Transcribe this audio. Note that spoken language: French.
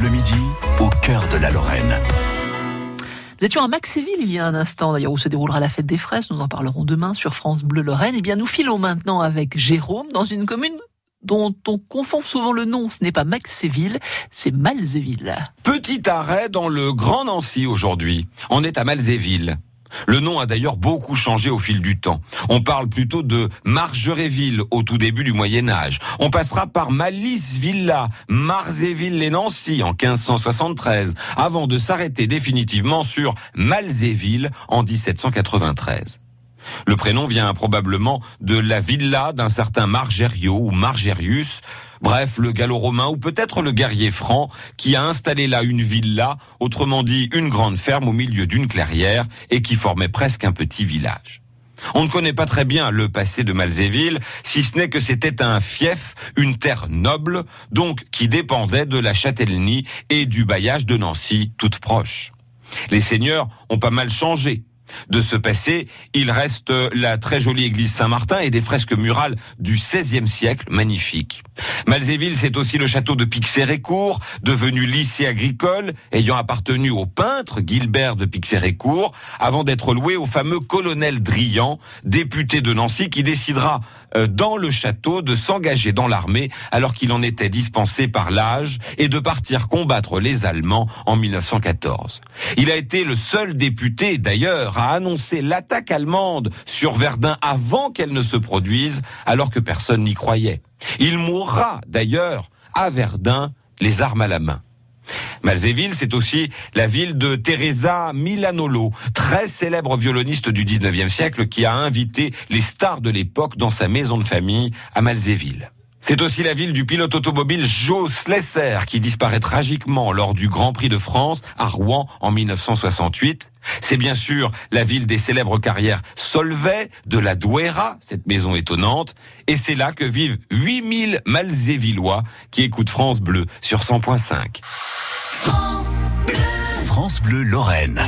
Bleu Midi, au cœur de la Lorraine. Nous étions à Maxéville il y a un instant, d'ailleurs, où se déroulera la fête des fraises. Nous en parlerons demain sur France Bleu Lorraine. Eh bien, nous filons maintenant avec Jérôme dans une commune dont on confond souvent le nom. Ce n'est pas Maxéville, c'est Malzéville. Petit arrêt dans le Grand Nancy aujourd'hui. On est à Malzéville. Le nom a d'ailleurs beaucoup changé au fil du temps. On parle plutôt de Margeréville au tout début du Moyen Âge. On passera par Malice Villa, Marzéville-les-Nancy en 1573, avant de s'arrêter définitivement sur Malzéville en 1793. Le prénom vient probablement de la villa d'un certain Margerio ou Margerius, bref, le gallo-romain ou peut-être le guerrier franc qui a installé là une villa, autrement dit une grande ferme au milieu d'une clairière et qui formait presque un petit village. On ne connaît pas très bien le passé de Malzéville, si ce n'est que c'était un fief, une terre noble, donc qui dépendait de la châtellenie et du bailliage de Nancy, toute proche. Les seigneurs ont pas mal changé de ce passé, il reste la très jolie église Saint-Martin et des fresques murales du XVIe siècle, magnifiques. Malzéville, c'est aussi le château de Pixérécourt, devenu lycée agricole, ayant appartenu au peintre Gilbert de Pixérécourt, avant d'être loué au fameux colonel Drian, député de Nancy, qui décidera euh, dans le château de s'engager dans l'armée alors qu'il en était dispensé par l'âge et de partir combattre les Allemands en 1914. Il a été le seul député, d'ailleurs, a annoncé l'attaque allemande sur Verdun avant qu'elle ne se produise, alors que personne n'y croyait. Il mourra d'ailleurs à Verdun, les armes à la main. Malzéville, c'est aussi la ville de Teresa Milanolo, très célèbre violoniste du 19e siècle qui a invité les stars de l'époque dans sa maison de famille à Malzéville. C'est aussi la ville du pilote automobile Joe Slesser qui disparaît tragiquement lors du Grand Prix de France à Rouen en 1968. C'est bien sûr la ville des célèbres carrières Solvay, de la Douera, cette maison étonnante, et c'est là que vivent 8000 Malzévillois qui écoutent France Bleu sur 100.5. France Bleu Lorraine.